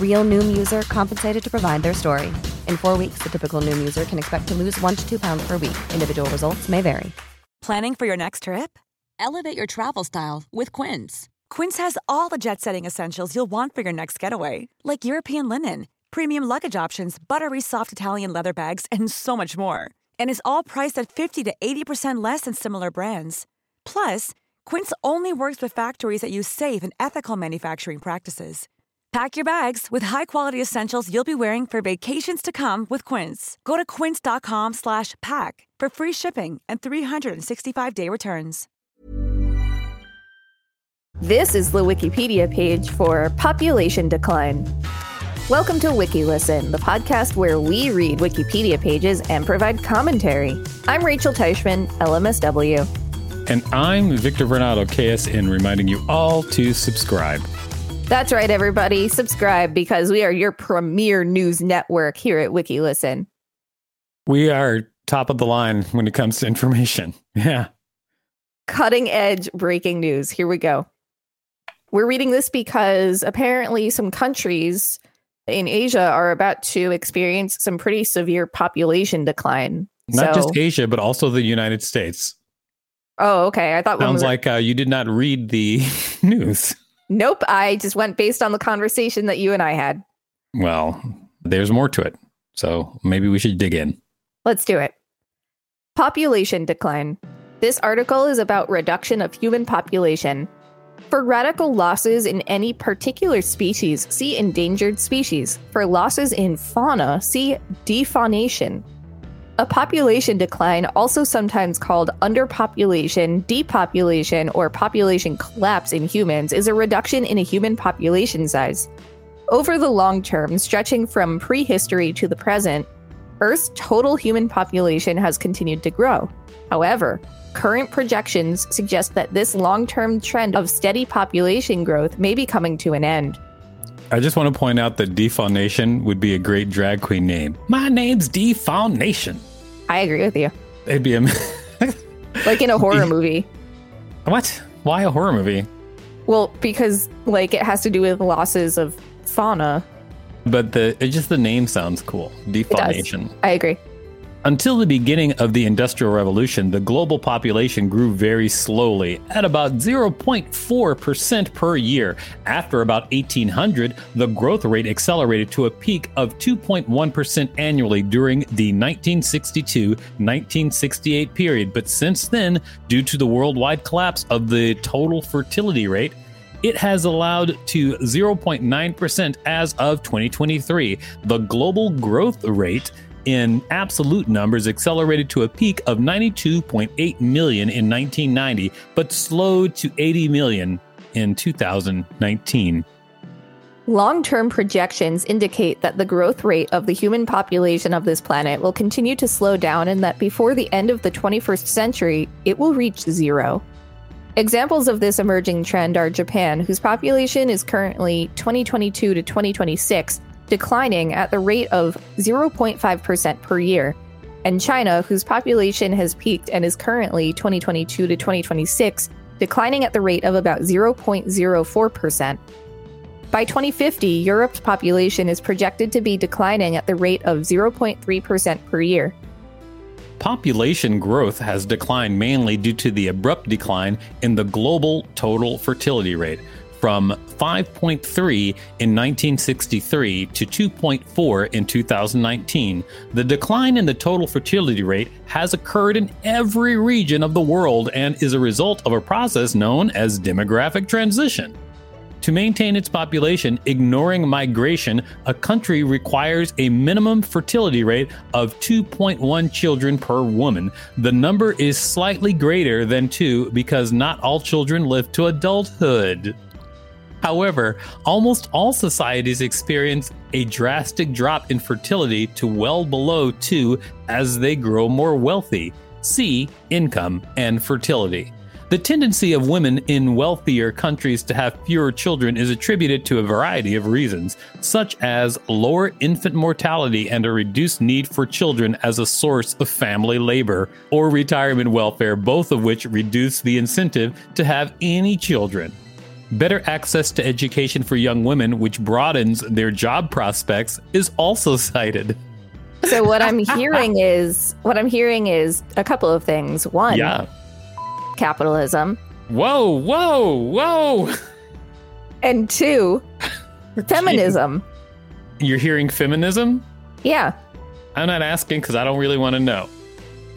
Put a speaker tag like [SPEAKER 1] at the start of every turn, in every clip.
[SPEAKER 1] Real Noom user compensated to provide their story. In four weeks, the typical Noom user can expect to lose one to two pounds per week. Individual results may vary.
[SPEAKER 2] Planning for your next trip? Elevate your travel style with Quince. Quince has all the jet setting essentials you'll want for your next getaway, like European linen, premium luggage options, buttery soft Italian leather bags, and so much more. And is all priced at 50 to 80% less than similar brands. Plus, Quince only works with factories that use safe and ethical manufacturing practices. Pack your bags with high-quality essentials you'll be wearing for vacations to come with Quince. Go to quince.com slash pack for free shipping and 365-day returns.
[SPEAKER 3] This is the Wikipedia page for population decline. Welcome to WikiListen, the podcast where we read Wikipedia pages and provide commentary. I'm Rachel Teichman, LMSW.
[SPEAKER 4] And I'm Victor Varnado, KSN, reminding you all to subscribe.
[SPEAKER 3] That's right, everybody. Subscribe because we are your premier news network here at WikiListen.
[SPEAKER 4] We are top of the line when it comes to information. Yeah.
[SPEAKER 3] Cutting edge breaking news. Here we go. We're reading this because apparently some countries in Asia are about to experience some pretty severe population decline.
[SPEAKER 4] Not
[SPEAKER 3] so,
[SPEAKER 4] just Asia, but also the United States.
[SPEAKER 3] Oh, okay. I thought
[SPEAKER 4] sounds
[SPEAKER 3] we were,
[SPEAKER 4] like uh, you did not read the news.
[SPEAKER 3] Nope. I just went based on the conversation that you and I had.
[SPEAKER 4] Well, there's more to it. So maybe we should dig in.
[SPEAKER 3] Let's do it. Population decline. This article is about reduction of human population. For radical losses in any particular species, see endangered species. For losses in fauna, see defaunation. A population decline, also sometimes called underpopulation, depopulation, or population collapse in humans, is a reduction in a human population size. Over the long term, stretching from prehistory to the present, Earth's total human population has continued to grow. However, current projections suggest that this long term trend of steady population growth may be coming to an end.
[SPEAKER 4] I just want to point out that Defaunation would be a great drag queen name. My name's Defaunation.
[SPEAKER 3] I agree with you.
[SPEAKER 4] It'd be a
[SPEAKER 3] like in a horror movie.
[SPEAKER 4] What? Why a horror movie?
[SPEAKER 3] Well, because like it has to do with losses of fauna.
[SPEAKER 4] But the it just the name sounds cool. Defaunation.
[SPEAKER 3] I agree.
[SPEAKER 4] Until the beginning of the Industrial Revolution, the global population grew very slowly, at about 0.4% per year. After about 1800, the growth rate accelerated to a peak of 2.1% annually during the 1962 1968 period. But since then, due to the worldwide collapse of the total fertility rate, it has allowed to 0.9% as of 2023. The global growth rate in absolute numbers accelerated to a peak of 92.8 million in 1990, but slowed to 80 million in 2019.
[SPEAKER 3] Long term projections indicate that the growth rate of the human population of this planet will continue to slow down and that before the end of the 21st century, it will reach zero. Examples of this emerging trend are Japan, whose population is currently 2022 to 2026 declining at the rate of 0.5% per year, and China, whose population has peaked and is currently 2022 to 2026 declining at the rate of about 0.04%. By 2050, Europe's population is projected to be declining at the rate of 0.3% per year.
[SPEAKER 4] Population growth has declined mainly due to the abrupt decline in the global total fertility rate from 5.3 in 1963 to 2.4 in 2019. The decline in the total fertility rate has occurred in every region of the world and is a result of a process known as demographic transition. To maintain its population, ignoring migration, a country requires a minimum fertility rate of 2.1 children per woman. The number is slightly greater than 2 because not all children live to adulthood. However, almost all societies experience a drastic drop in fertility to well below 2 as they grow more wealthy. See income and fertility. The tendency of women in wealthier countries to have fewer children is attributed to a variety of reasons, such as lower infant mortality and a reduced need for children as a source of family labor, or retirement welfare, both of which reduce the incentive to have any children. Better access to education for young women, which broadens their job prospects, is also cited.
[SPEAKER 3] So what I'm hearing is what I'm hearing is a couple of things. One,
[SPEAKER 4] Yeah.
[SPEAKER 3] capitalism,
[SPEAKER 4] Whoa, whoa, whoa.
[SPEAKER 3] and two, feminism.
[SPEAKER 4] You're hearing feminism?
[SPEAKER 3] Yeah.
[SPEAKER 4] I'm not asking because I don't really want to know.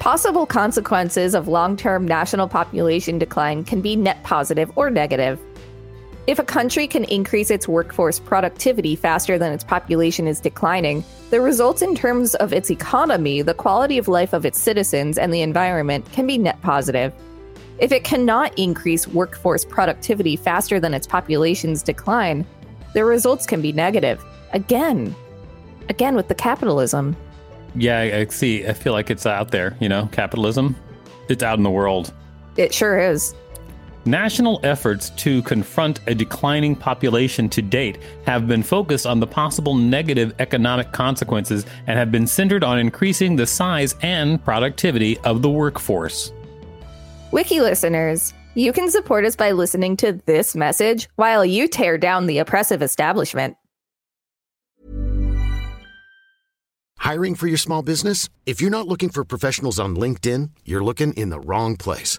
[SPEAKER 3] Possible consequences of long term national population decline can be net positive or negative. If a country can increase its workforce productivity faster than its population is declining, the results in terms of its economy, the quality of life of its citizens, and the environment can be net positive. If it cannot increase workforce productivity faster than its population's decline, the results can be negative. Again, again with the capitalism.
[SPEAKER 4] Yeah, I see. I feel like it's out there, you know, capitalism. It's out in the world.
[SPEAKER 3] It sure is.
[SPEAKER 4] National efforts to confront a declining population to date have been focused on the possible negative economic consequences and have been centered on increasing the size and productivity of the workforce.
[SPEAKER 3] Wiki listeners, you can support us by listening to this message while you tear down the oppressive establishment.
[SPEAKER 5] Hiring for your small business? If you're not looking for professionals on LinkedIn, you're looking in the wrong place.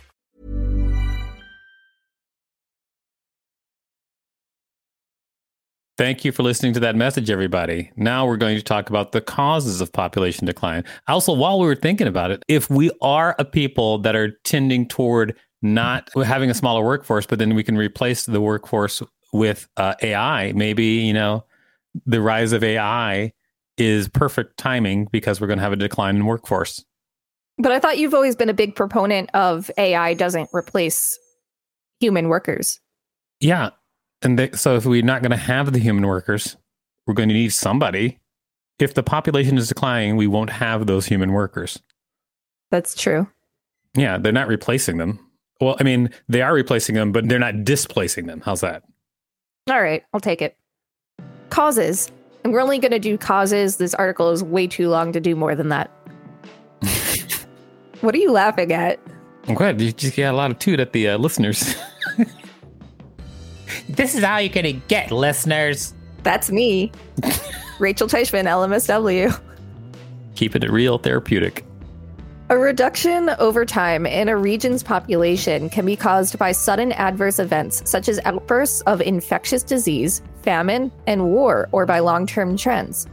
[SPEAKER 4] Thank you for listening to that message, everybody. Now we're going to talk about the causes of population decline. Also, while we were thinking about it, if we are a people that are tending toward not having a smaller workforce, but then we can replace the workforce with uh, AI, maybe, you know, the rise of AI is perfect timing because we're going to have a decline in workforce.
[SPEAKER 3] But I thought you've always been a big proponent of AI doesn't replace human workers.
[SPEAKER 4] Yeah. And they, so if we're not going to have the human workers, we're going to need somebody. If the population is declining, we won't have those human workers.
[SPEAKER 3] That's true.
[SPEAKER 4] Yeah, they're not replacing them. Well, I mean, they are replacing them, but they're not displacing them. How's that?
[SPEAKER 3] All right, I'll take it. Causes. And we're only going to do causes. This article is way too long to do more than that. what are you laughing at?
[SPEAKER 4] I'm glad you just got a lot of toot at the uh, listeners.
[SPEAKER 6] This is how you're gonna get, listeners.
[SPEAKER 3] That's me, Rachel Teichman, LMSW.
[SPEAKER 4] Keeping it real therapeutic.
[SPEAKER 3] A reduction over time in a region's population can be caused by sudden adverse events such as outbursts of infectious disease, famine, and war, or by long term trends.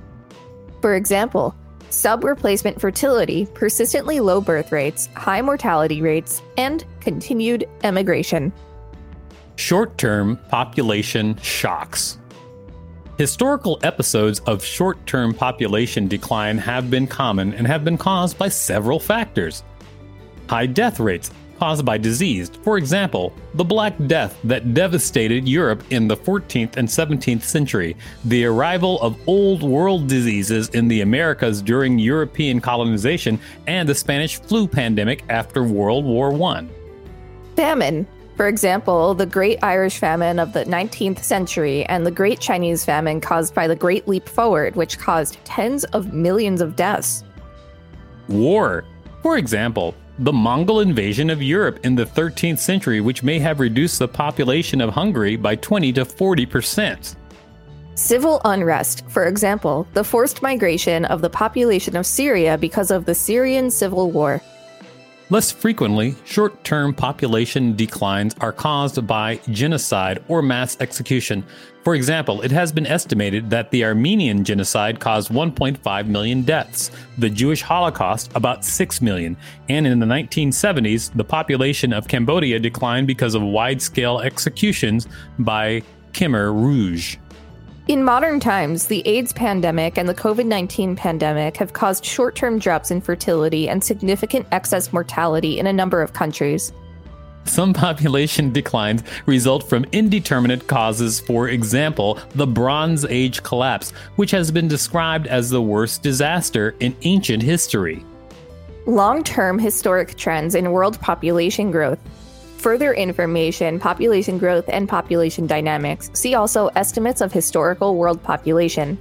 [SPEAKER 3] For example, sub replacement fertility, persistently low birth rates, high mortality rates, and continued emigration.
[SPEAKER 4] Short term population shocks. Historical episodes of short term population decline have been common and have been caused by several factors. High death rates caused by disease, for example, the Black Death that devastated Europe in the 14th and 17th century, the arrival of old world diseases in the Americas during European colonization, and the Spanish flu pandemic after World War I.
[SPEAKER 3] Famine, for example, the Great Irish Famine of the 19th century and the Great Chinese Famine caused by the Great Leap Forward, which caused tens of millions of deaths.
[SPEAKER 4] War. For example, the Mongol invasion of Europe in the 13th century, which may have reduced the population of Hungary by 20 to 40 percent.
[SPEAKER 3] Civil unrest, for example, the forced migration of the population of Syria because of the Syrian civil war.
[SPEAKER 4] Less frequently, short term population declines are caused by genocide or mass execution. For example, it has been estimated that the Armenian genocide caused 1.5 million deaths, the Jewish Holocaust, about 6 million, and in the 1970s, the population of Cambodia declined because of wide scale executions by Khmer Rouge.
[SPEAKER 3] In modern times, the AIDS pandemic and the COVID 19 pandemic have caused short term drops in fertility and significant excess mortality in a number of countries.
[SPEAKER 4] Some population declines result from indeterminate causes, for example, the Bronze Age collapse, which has been described as the worst disaster in ancient history.
[SPEAKER 3] Long term historic trends in world population growth further information, population growth, and population dynamics, see also estimates of historical world population.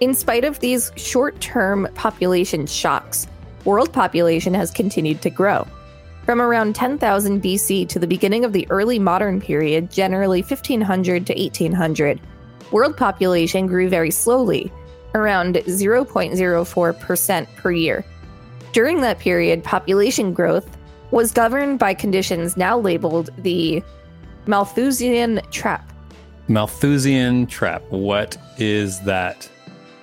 [SPEAKER 3] In spite of these short term population shocks, world population has continued to grow. From around 10,000 BC to the beginning of the early modern period, generally 1500 to 1800, world population grew very slowly, around 0.04% per year. During that period, population growth was governed by conditions now labeled the Malthusian trap.
[SPEAKER 4] Malthusian trap. What is that?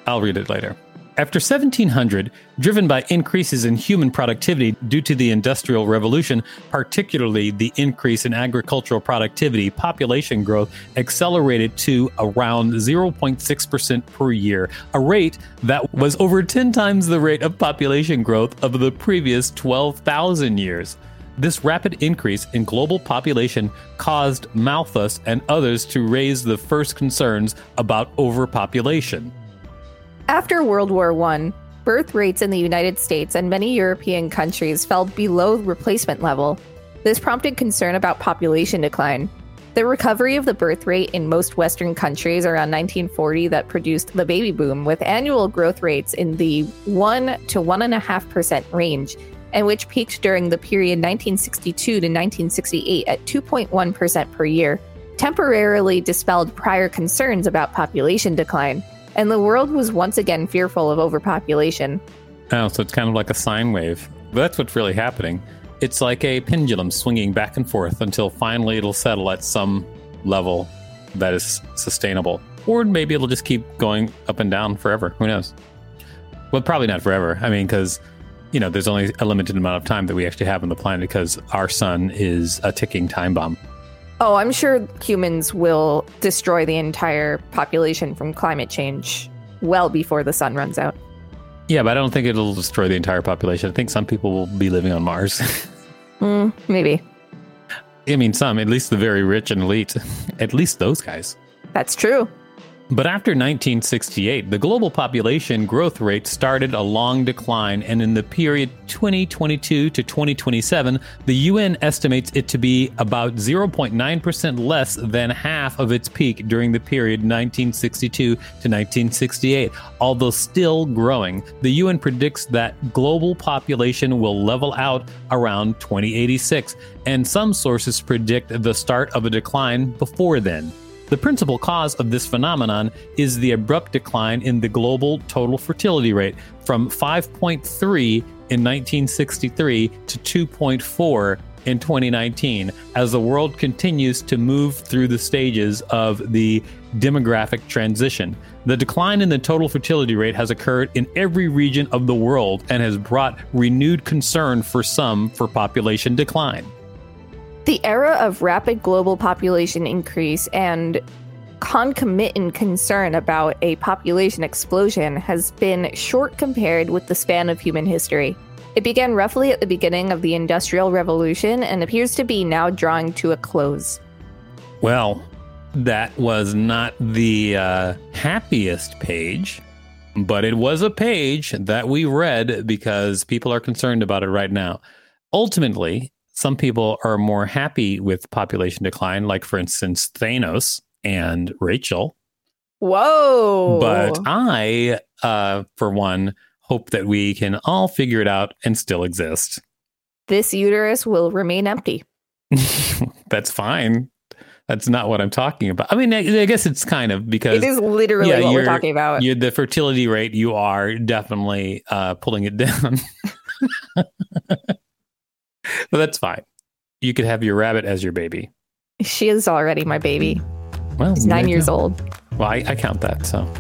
[SPEAKER 4] I'll read it later. After 1700, driven by increases in human productivity due to the Industrial Revolution, particularly the increase in agricultural productivity, population growth accelerated to around 0.6% per year, a rate that was over 10 times the rate of population growth of the previous 12,000 years. This rapid increase in global population caused Malthus and others to raise the first concerns about overpopulation.
[SPEAKER 3] After World War I, birth rates in the United States and many European countries fell below replacement level. This prompted concern about population decline. The recovery of the birth rate in most Western countries around 1940 that produced the baby boom, with annual growth rates in the 1 to 1.5% range, and which peaked during the period 1962 to 1968 at 2.1% per year, temporarily dispelled prior concerns about population decline and the world was once again fearful of overpopulation.
[SPEAKER 4] Oh, so it's kind of like a sine wave. That's what's really happening. It's like a pendulum swinging back and forth until finally it'll settle at some level that is sustainable. Or maybe it'll just keep going up and down forever. Who knows? Well, probably not forever. I mean, because, you know, there's only a limited amount of time that we actually have on the planet because our sun is a ticking time bomb.
[SPEAKER 3] Oh, I'm sure humans will destroy the entire population from climate change well before the sun runs out.
[SPEAKER 4] Yeah, but I don't think it'll destroy the entire population. I think some people will be living on Mars.
[SPEAKER 3] mm, maybe.
[SPEAKER 4] I mean, some, at least the very rich and elite. at least those guys.
[SPEAKER 3] That's true.
[SPEAKER 4] But after 1968, the global population growth rate started a long decline, and in the period 2022 to 2027, the UN estimates it to be about 0.9% less than half of its peak during the period 1962 to 1968. Although still growing, the UN predicts that global population will level out around 2086, and some sources predict the start of a decline before then. The principal cause of this phenomenon is the abrupt decline in the global total fertility rate from 5.3 in 1963 to 2.4 in 2019 as the world continues to move through the stages of the demographic transition. The decline in the total fertility rate has occurred in every region of the world and has brought renewed concern for some for population decline.
[SPEAKER 3] The era of rapid global population increase and concomitant concern about a population explosion has been short compared with the span of human history. It began roughly at the beginning of the Industrial Revolution and appears to be now drawing to a close.
[SPEAKER 4] Well, that was not the uh, happiest page, but it was a page that we read because people are concerned about it right now. Ultimately, some people are more happy with population decline, like, for instance, Thanos and Rachel.
[SPEAKER 3] Whoa.
[SPEAKER 4] But I, uh, for one, hope that we can all figure it out and still exist.
[SPEAKER 3] This uterus will remain empty.
[SPEAKER 4] That's fine. That's not what I'm talking about. I mean, I, I guess it's kind of because
[SPEAKER 3] it is literally
[SPEAKER 4] yeah,
[SPEAKER 3] what we're talking about.
[SPEAKER 4] you the fertility rate, you are definitely uh, pulling it down. but that's fine. You could have your rabbit as your baby.
[SPEAKER 3] She is already my baby.
[SPEAKER 4] Well,
[SPEAKER 3] She's nine years
[SPEAKER 4] go.
[SPEAKER 3] old.
[SPEAKER 4] Well, I, I count that. So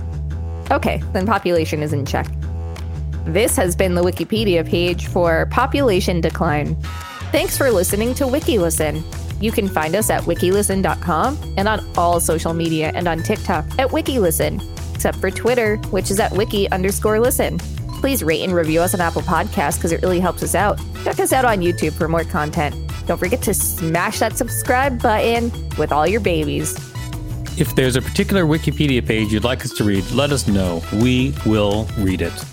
[SPEAKER 3] Okay, then population is in check. This has been the Wikipedia page for population decline. Thanks for listening to WikiListen. You can find us at wikilisten.com and on all social media and on TikTok at WikiListen, except for Twitter, which is at wiki underscore listen. Please rate and review us on Apple Podcasts because it really helps us out. Check us out on YouTube for more content. Don't forget to smash that subscribe button with all your babies.
[SPEAKER 4] if there's a particular Wikipedia page you'd like us to read, let us know. We will read it.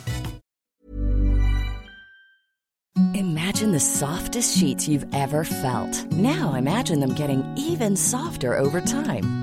[SPEAKER 7] Imagine the softest sheets you've ever felt. Now imagine them getting even softer over time.